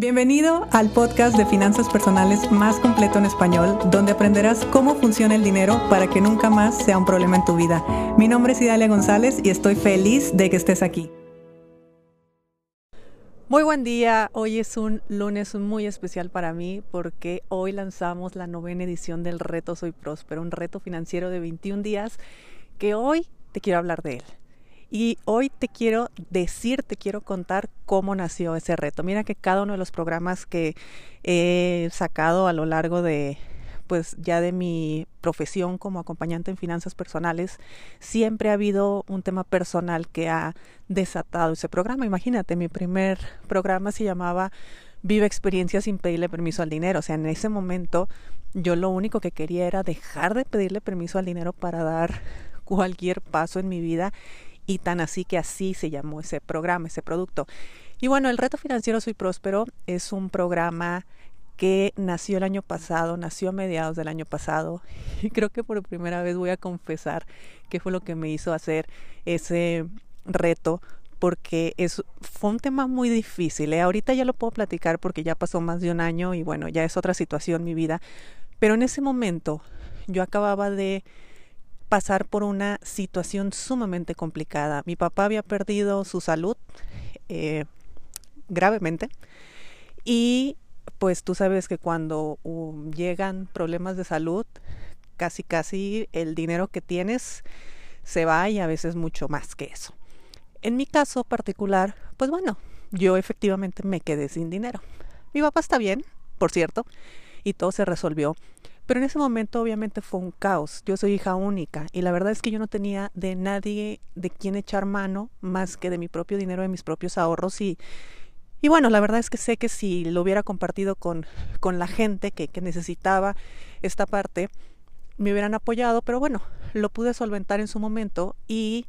Bienvenido al podcast de finanzas personales más completo en español, donde aprenderás cómo funciona el dinero para que nunca más sea un problema en tu vida. Mi nombre es Idalia González y estoy feliz de que estés aquí. Muy buen día, hoy es un lunes muy especial para mí porque hoy lanzamos la novena edición del Reto Soy Próspero, un reto financiero de 21 días que hoy te quiero hablar de él. Y hoy te quiero decir, te quiero contar cómo nació ese reto. Mira que cada uno de los programas que he sacado a lo largo de pues ya de mi profesión como acompañante en finanzas personales, siempre ha habido un tema personal que ha desatado ese programa. Imagínate, mi primer programa se llamaba Vive experiencias sin pedirle permiso al dinero. O sea, en ese momento yo lo único que quería era dejar de pedirle permiso al dinero para dar cualquier paso en mi vida y tan así que así se llamó ese programa, ese producto. Y bueno, el reto financiero Soy Próspero es un programa que nació el año pasado, nació a mediados del año pasado y creo que por primera vez voy a confesar qué fue lo que me hizo hacer ese reto porque es, fue un tema muy difícil. ¿eh? Ahorita ya lo puedo platicar porque ya pasó más de un año y bueno, ya es otra situación mi vida. Pero en ese momento yo acababa de pasar por una situación sumamente complicada. Mi papá había perdido su salud eh, gravemente y pues tú sabes que cuando um, llegan problemas de salud, casi casi el dinero que tienes se va y a veces mucho más que eso. En mi caso particular, pues bueno, yo efectivamente me quedé sin dinero. Mi papá está bien, por cierto, y todo se resolvió. Pero en ese momento obviamente fue un caos. Yo soy hija única y la verdad es que yo no tenía de nadie de quien echar mano más que de mi propio dinero, de mis propios ahorros y, y bueno, la verdad es que sé que si lo hubiera compartido con, con la gente que, que necesitaba esta parte, me hubieran apoyado, pero bueno, lo pude solventar en su momento y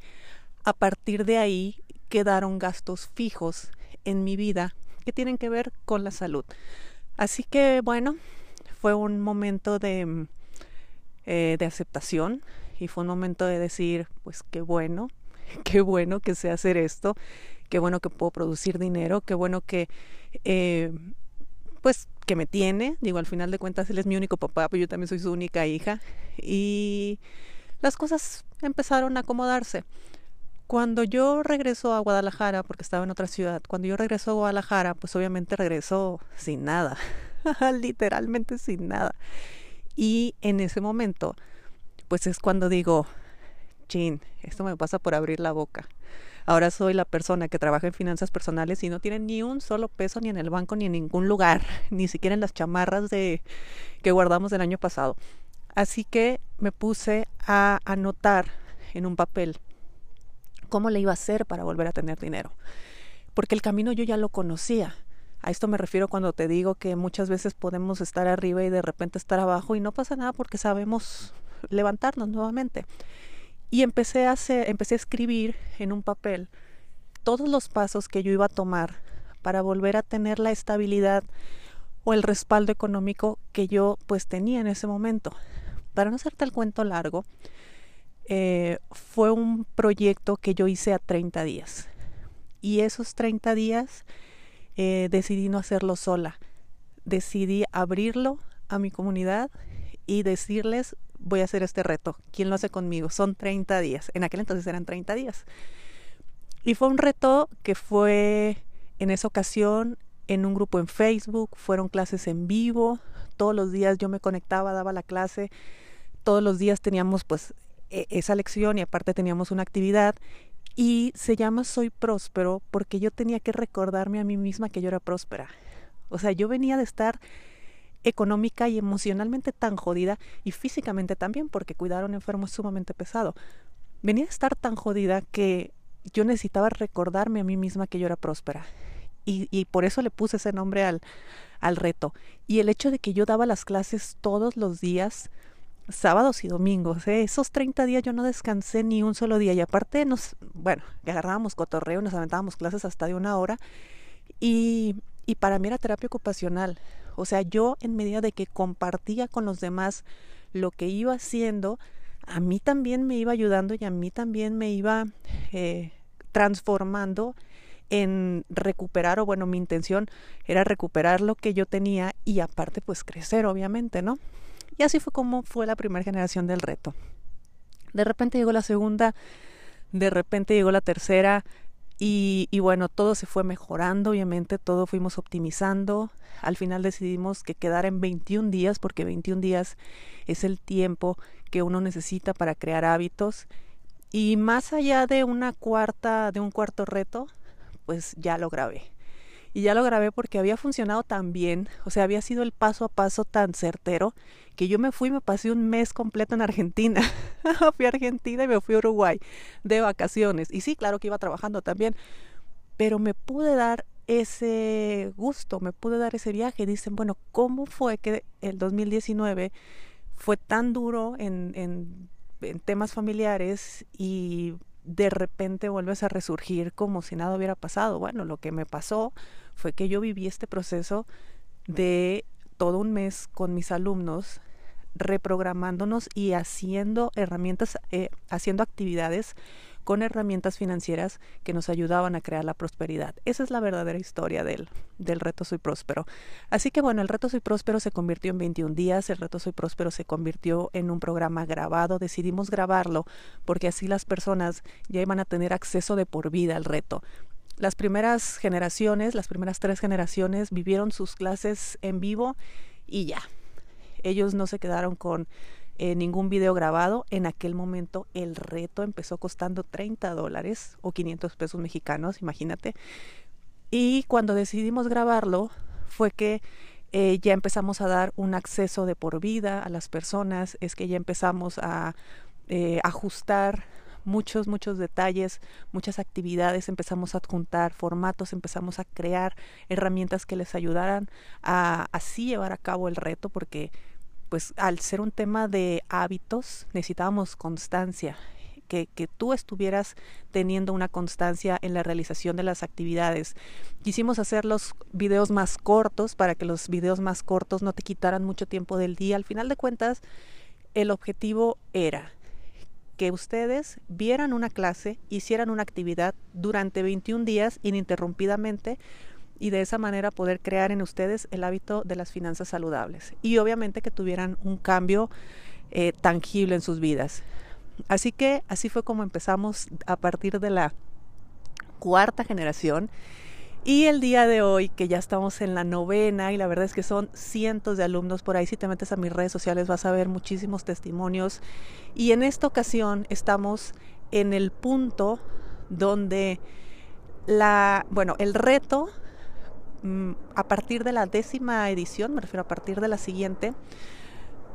a partir de ahí quedaron gastos fijos en mi vida que tienen que ver con la salud. Así que bueno, fue un momento de, eh, de aceptación y fue un momento de decir, pues qué bueno, qué bueno que sé hacer esto, qué bueno que puedo producir dinero, qué bueno que, eh, pues, que me tiene. Digo, al final de cuentas, él es mi único papá, pero yo también soy su única hija. Y las cosas empezaron a acomodarse. Cuando yo regreso a Guadalajara, porque estaba en otra ciudad, cuando yo regreso a Guadalajara, pues obviamente regreso sin nada, literalmente sin nada. Y en ese momento, pues es cuando digo, chin, esto me pasa por abrir la boca. Ahora soy la persona que trabaja en finanzas personales y no tiene ni un solo peso ni en el banco ni en ningún lugar, ni siquiera en las chamarras de que guardamos del año pasado. Así que me puse a anotar en un papel cómo le iba a hacer para volver a tener dinero. Porque el camino yo ya lo conocía. A esto me refiero cuando te digo que muchas veces podemos estar arriba y de repente estar abajo y no pasa nada porque sabemos levantarnos nuevamente. Y empecé a, empecé a escribir en un papel todos los pasos que yo iba a tomar para volver a tener la estabilidad o el respaldo económico que yo pues tenía en ese momento. Para no hacerte el cuento largo, eh, fue un proyecto que yo hice a 30 días. Y esos 30 días eh, decidí no hacerlo sola. Decidí abrirlo a mi comunidad y decirles, voy a hacer este reto. ¿Quién lo hace conmigo? Son 30 días. En aquel entonces eran 30 días. Y fue un reto que fue en esa ocasión en un grupo en Facebook, fueron clases en vivo, todos los días yo me conectaba, daba la clase, todos los días teníamos pues e, esa lección y aparte teníamos una actividad y se llama Soy próspero porque yo tenía que recordarme a mí misma que yo era próspera. O sea, yo venía de estar económica y emocionalmente tan jodida y físicamente también porque cuidar a un enfermo es sumamente pesado. Venía a estar tan jodida que yo necesitaba recordarme a mí misma que yo era próspera. Y, y por eso le puse ese nombre al, al reto. Y el hecho de que yo daba las clases todos los días, sábados y domingos, ¿eh? esos 30 días yo no descansé ni un solo día. Y aparte nos, bueno, agarrábamos cotorreo, nos aventábamos clases hasta de una hora. Y, y para mí era terapia ocupacional. O sea, yo en medida de que compartía con los demás lo que iba haciendo, a mí también me iba ayudando y a mí también me iba eh, transformando en recuperar, o bueno, mi intención era recuperar lo que yo tenía y aparte pues crecer, obviamente, ¿no? Y así fue como fue la primera generación del reto. De repente llegó la segunda, de repente llegó la tercera y, bueno, todo se fue mejorando, obviamente, todo fuimos optimizando. Al final decidimos que quedara en 21 días, porque 21 días es el tiempo que uno necesita para crear hábitos. Y más allá de una cuarta, de un cuarto reto, pues ya lo grabé. Y ya lo grabé porque había funcionado tan bien, o sea, había sido el paso a paso tan certero que yo me fui y me pasé un mes completo en Argentina. fui a Argentina y me fui a Uruguay de vacaciones. Y sí, claro que iba trabajando también, pero me pude dar ese gusto, me pude dar ese viaje. Dicen, bueno, ¿cómo fue que el 2019 fue tan duro en, en, en temas familiares y de repente vuelves a resurgir como si nada hubiera pasado. Bueno, lo que me pasó fue que yo viví este proceso de todo un mes con mis alumnos reprogramándonos y haciendo herramientas, eh, haciendo actividades con herramientas financieras que nos ayudaban a crear la prosperidad. Esa es la verdadera historia del, del reto Soy Próspero. Así que bueno, el reto Soy Próspero se convirtió en 21 días, el reto Soy Próspero se convirtió en un programa grabado, decidimos grabarlo porque así las personas ya iban a tener acceso de por vida al reto. Las primeras generaciones, las primeras tres generaciones vivieron sus clases en vivo y ya. Ellos no se quedaron con eh, ningún video grabado. En aquel momento el reto empezó costando 30 dólares o 500 pesos mexicanos, imagínate. Y cuando decidimos grabarlo fue que eh, ya empezamos a dar un acceso de por vida a las personas, es que ya empezamos a eh, ajustar muchos, muchos detalles, muchas actividades, empezamos a adjuntar formatos, empezamos a crear herramientas que les ayudaran a así llevar a cabo el reto, porque pues al ser un tema de hábitos necesitábamos constancia, que, que, tú estuvieras teniendo una constancia en la realización de las actividades. Quisimos hacer los videos más cortos para que los videos más cortos no te quitaran mucho tiempo del día. Al final de cuentas, el objetivo era que ustedes vieran una clase, hicieran una actividad durante 21 días ininterrumpidamente y de esa manera poder crear en ustedes el hábito de las finanzas saludables y obviamente que tuvieran un cambio eh, tangible en sus vidas. Así que así fue como empezamos a partir de la cuarta generación y el día de hoy, que ya estamos en la novena y la verdad es que son cientos de alumnos por ahí, si te metes a mis redes sociales vas a ver muchísimos testimonios. Y en esta ocasión estamos en el punto donde la, bueno, el reto a partir de la décima edición, me refiero a partir de la siguiente,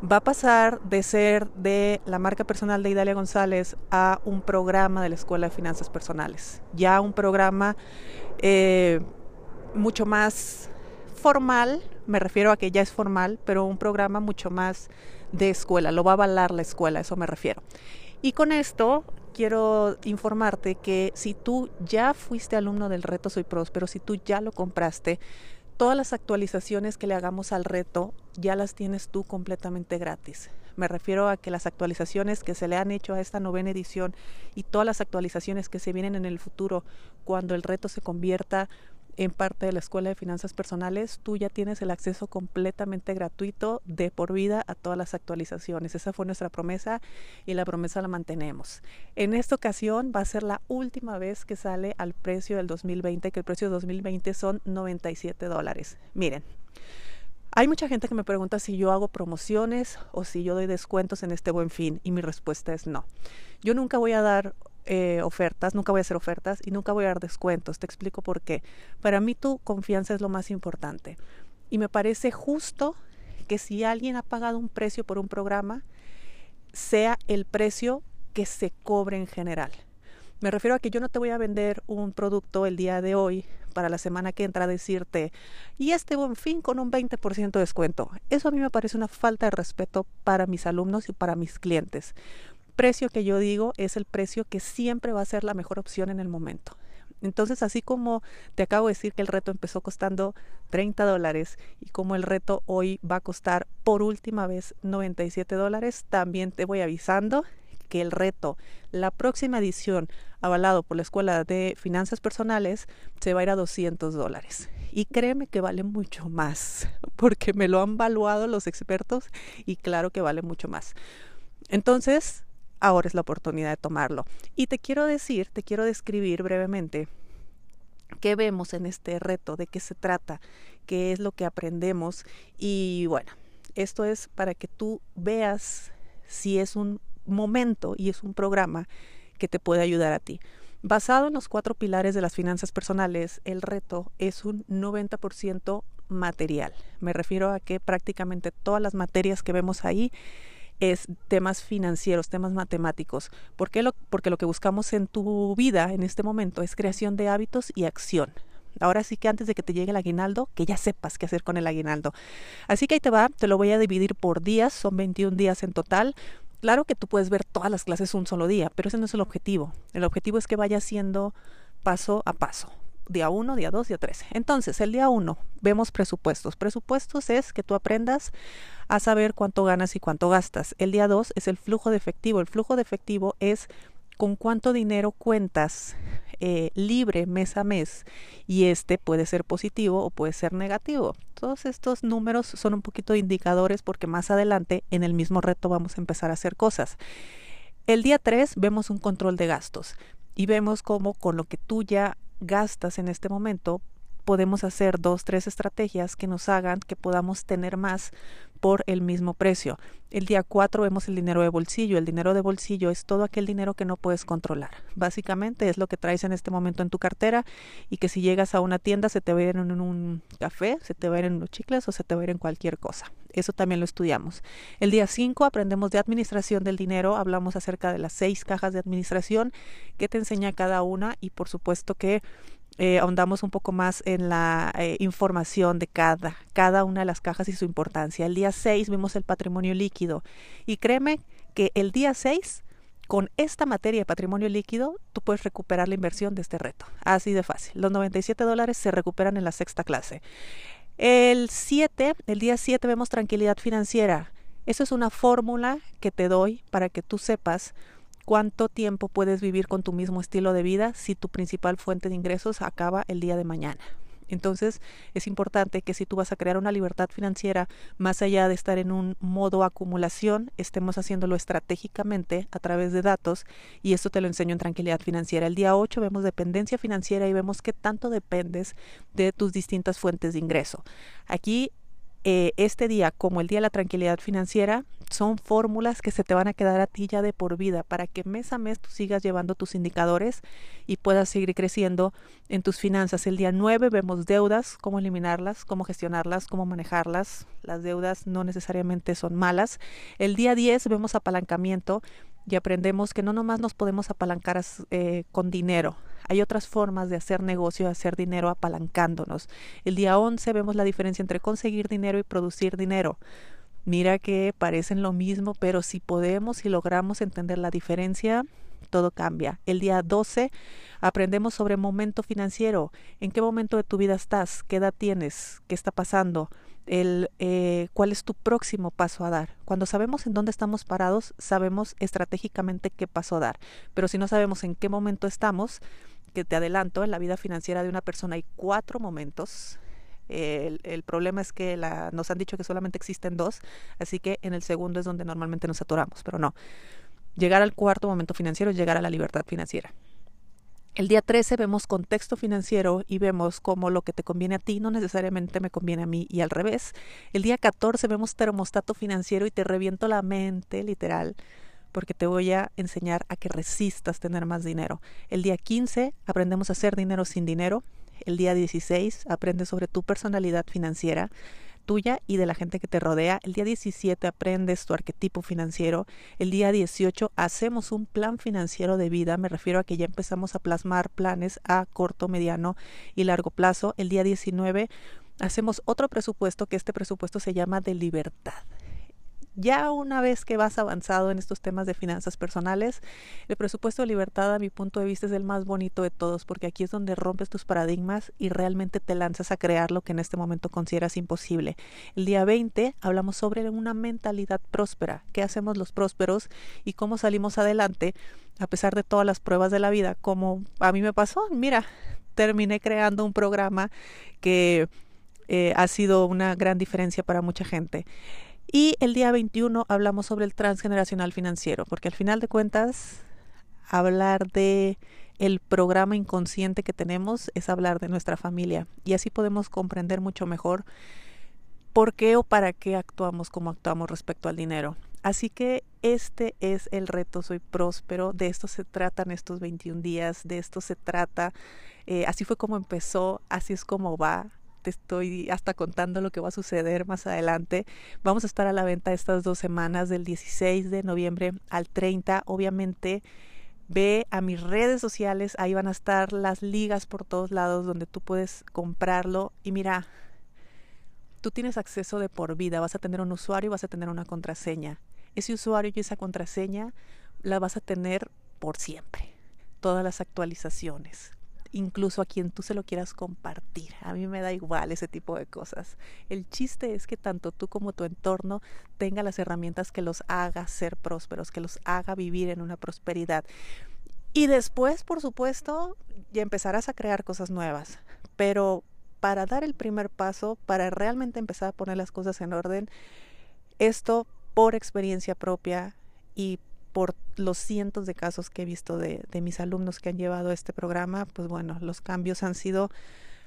va a pasar de ser de la marca personal de Idalia González a un programa de la Escuela de Finanzas Personales. Ya un programa eh, mucho más formal, me refiero a que ya es formal, pero un programa mucho más de escuela, lo va a avalar la escuela, eso me refiero. Y con esto quiero informarte que si tú ya fuiste alumno del reto Soy Próspero, si tú ya lo compraste, todas las actualizaciones que le hagamos al reto ya las tienes tú completamente gratis. Me refiero a que las actualizaciones que se le han hecho a esta novena edición y todas las actualizaciones que se vienen en el futuro cuando el reto se convierta en parte de la Escuela de Finanzas Personales, tú ya tienes el acceso completamente gratuito de por vida a todas las actualizaciones. Esa fue nuestra promesa y la promesa la mantenemos. En esta ocasión va a ser la última vez que sale al precio del 2020, que el precio del 2020 son 97 dólares. Miren. Hay mucha gente que me pregunta si yo hago promociones o si yo doy descuentos en este buen fin y mi respuesta es no. Yo nunca voy a dar eh, ofertas, nunca voy a hacer ofertas y nunca voy a dar descuentos. Te explico por qué. Para mí tu confianza es lo más importante. Y me parece justo que si alguien ha pagado un precio por un programa, sea el precio que se cobre en general. Me refiero a que yo no te voy a vender un producto el día de hoy para la semana que entra a decirte, y este buen fin con un 20% de descuento. Eso a mí me parece una falta de respeto para mis alumnos y para mis clientes precio que yo digo es el precio que siempre va a ser la mejor opción en el momento. Entonces, así como te acabo de decir que el reto empezó costando 30 dólares y como el reto hoy va a costar por última vez 97 dólares, también te voy avisando que el reto, la próxima edición, avalado por la Escuela de Finanzas Personales, se va a ir a 200 dólares. Y créeme que vale mucho más, porque me lo han valuado los expertos y claro que vale mucho más. Entonces, ahora es la oportunidad de tomarlo. Y te quiero decir, te quiero describir brevemente qué vemos en este reto, de qué se trata, qué es lo que aprendemos. Y bueno, esto es para que tú veas si es un momento y es un programa que te puede ayudar a ti. Basado en los cuatro pilares de las finanzas personales, el reto es un 90% material. Me refiero a que prácticamente todas las materias que vemos ahí es temas financieros, temas matemáticos. ¿Por qué lo, porque lo que buscamos en tu vida en este momento es creación de hábitos y acción. Ahora sí que antes de que te llegue el aguinaldo, que ya sepas qué hacer con el aguinaldo. Así que ahí te va, te lo voy a dividir por días, son 21 días en total. Claro que tú puedes ver todas las clases un solo día, pero ese no es el objetivo. El objetivo es que vaya siendo paso a paso día 1, día 2, día 3. Entonces, el día 1 vemos presupuestos. Presupuestos es que tú aprendas a saber cuánto ganas y cuánto gastas. El día 2 es el flujo de efectivo. El flujo de efectivo es con cuánto dinero cuentas eh, libre mes a mes y este puede ser positivo o puede ser negativo. Todos estos números son un poquito indicadores porque más adelante en el mismo reto vamos a empezar a hacer cosas. El día 3 vemos un control de gastos y vemos cómo con lo que tú ya gastas en este momento, podemos hacer dos, tres estrategias que nos hagan que podamos tener más por el mismo precio. El día 4 vemos el dinero de bolsillo. El dinero de bolsillo es todo aquel dinero que no puedes controlar. Básicamente es lo que traes en este momento en tu cartera y que si llegas a una tienda se te va a ir en un café, se te va a ir en unos chicles o se te va a ir en cualquier cosa. Eso también lo estudiamos. El día 5 aprendemos de administración del dinero. Hablamos acerca de las seis cajas de administración que te enseña cada una y por supuesto que eh, ahondamos un poco más en la eh, información de cada, cada una de las cajas y su importancia. El día 6 vimos el patrimonio líquido y créeme que el día 6 con esta materia de patrimonio líquido, tú puedes recuperar la inversión de este reto. Así de fácil. Los 97 dólares se recuperan en la sexta clase. El 7, el día 7 vemos tranquilidad financiera. Eso es una fórmula que te doy para que tú sepas cuánto tiempo puedes vivir con tu mismo estilo de vida si tu principal fuente de ingresos acaba el día de mañana. Entonces es importante que si tú vas a crear una libertad financiera, más allá de estar en un modo acumulación, estemos haciéndolo estratégicamente a través de datos y esto te lo enseño en tranquilidad financiera. El día 8 vemos dependencia financiera y vemos qué tanto dependes de tus distintas fuentes de ingreso. Aquí eh, este día como el Día de la Tranquilidad Financiera son fórmulas que se te van a quedar a ti ya de por vida para que mes a mes tú sigas llevando tus indicadores y puedas seguir creciendo en tus finanzas. El día 9 vemos deudas, cómo eliminarlas, cómo gestionarlas, cómo manejarlas. Las deudas no necesariamente son malas. El día 10 vemos apalancamiento y aprendemos que no nomás nos podemos apalancar eh, con dinero, hay otras formas de hacer negocio, de hacer dinero apalancándonos. El día 11 vemos la diferencia entre conseguir dinero y producir dinero. Mira que parecen lo mismo, pero si podemos y logramos entender la diferencia, todo cambia. El día 12 aprendemos sobre momento financiero. ¿En qué momento de tu vida estás? ¿Qué edad tienes? ¿Qué está pasando? El, eh, ¿Cuál es tu próximo paso a dar? Cuando sabemos en dónde estamos parados, sabemos estratégicamente qué paso a dar. Pero si no sabemos en qué momento estamos, que te adelanto, en la vida financiera de una persona hay cuatro momentos. El, problema es que nos han dicho que solamente existen dos, así que en el segundo es donde normalmente nos atoramos, pero no. Llegar al cuarto momento financiero llegar a la libertad financiera. El día 13 vemos contexto financiero y vemos cómo lo que te conviene a ti no necesariamente me conviene a mí y al revés. El día 14 vemos termostato financiero y te reviento la mente, literal, porque te voy a enseñar a que resistas tener más dinero. El día 15 aprendemos a hacer dinero sin dinero. El día 16 aprendes sobre tu personalidad financiera tuya y de la gente que te rodea. El día 17 aprendes tu arquetipo financiero. El día 18 hacemos un plan financiero de vida. Me refiero a que ya empezamos a plasmar planes a corto, mediano y largo plazo. El día 19 hacemos otro presupuesto que este presupuesto se llama de libertad Ya una vez que vas avanzado en estos temas de finanzas personales, el presupuesto de libertad a mi punto de vista es el más bonito de todos porque aquí es donde rompes tus paradigmas y realmente te lanzas a crear lo que en este momento consideras imposible. El día 20 hablamos sobre una mentalidad próspera, qué hacemos los prósperos y cómo salimos adelante a pesar de todas las pruebas de la vida, como a mí me pasó. Mira, terminé creando un programa que eh, ha sido una gran diferencia para mucha gente. Y el día 21 hablamos sobre el transgeneracional financiero, porque al final de cuentas, hablar de el programa inconsciente que tenemos es hablar de nuestra familia. Y así podemos comprender mucho mejor por qué o para qué actuamos como actuamos respecto al dinero. Así que este es el reto Soy Próspero, de esto se tratan estos 21 días, de esto se trata, eh, así fue como empezó, así es como va, estoy hasta contando lo que va a suceder más adelante. Vamos a estar a la venta estas dos semanas, del 16 de noviembre al 30. Obviamente, ve a mis redes sociales, ahí van a estar las ligas por todos lados donde tú puedes comprarlo. Y mira, tú tienes acceso de por vida, vas a tener un usuario y vas a tener una contraseña. Ese usuario y esa contraseña la vas a tener por siempre. Todas las actualizaciones incluso a quien tú se lo quieras compartir. A mí me da igual ese tipo de cosas. El chiste es que tanto tú como tu entorno tenga las herramientas que los haga ser prósperos, que los haga vivir en una prosperidad. Y después, por supuesto, ya empezarás a crear cosas nuevas. Pero para dar el primer paso, para realmente empezar a poner las cosas en orden, esto por experiencia propia y por los cientos de casos que he visto de, mis alumnos que han llevado este programa, pues bueno, los cambios han sido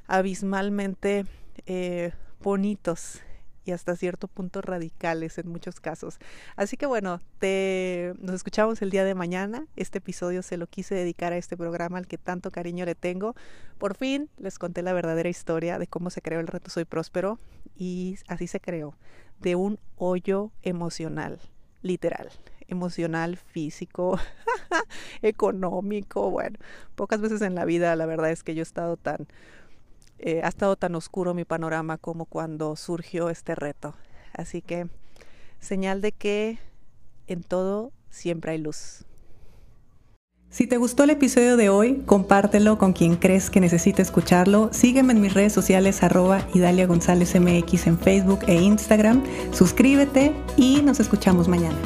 abismalmente eh, bonitos y hasta cierto punto radicales en muchos casos. Así que bueno, te, nos escuchamos el día de mañana. Este episodio se lo quise dedicar a este programa al que tanto cariño le tengo. Por fin les conté la verdadera historia de cómo se creó el reto Soy Próspero y así se creó, de un hoyo emocional, literal emocional, físico, económico. Bueno, pocas veces en la vida la verdad es que yo he estado tan, eh, ha estado tan oscuro mi panorama como cuando surgió este reto. Así que señal de que en todo siempre hay luz. Si te gustó el episodio de hoy, compártelo con quien crees que necesite escucharlo. Sígueme en mis redes sociales arroba Idalia González MX en Facebook e Instagram. Suscríbete y nos escuchamos mañana.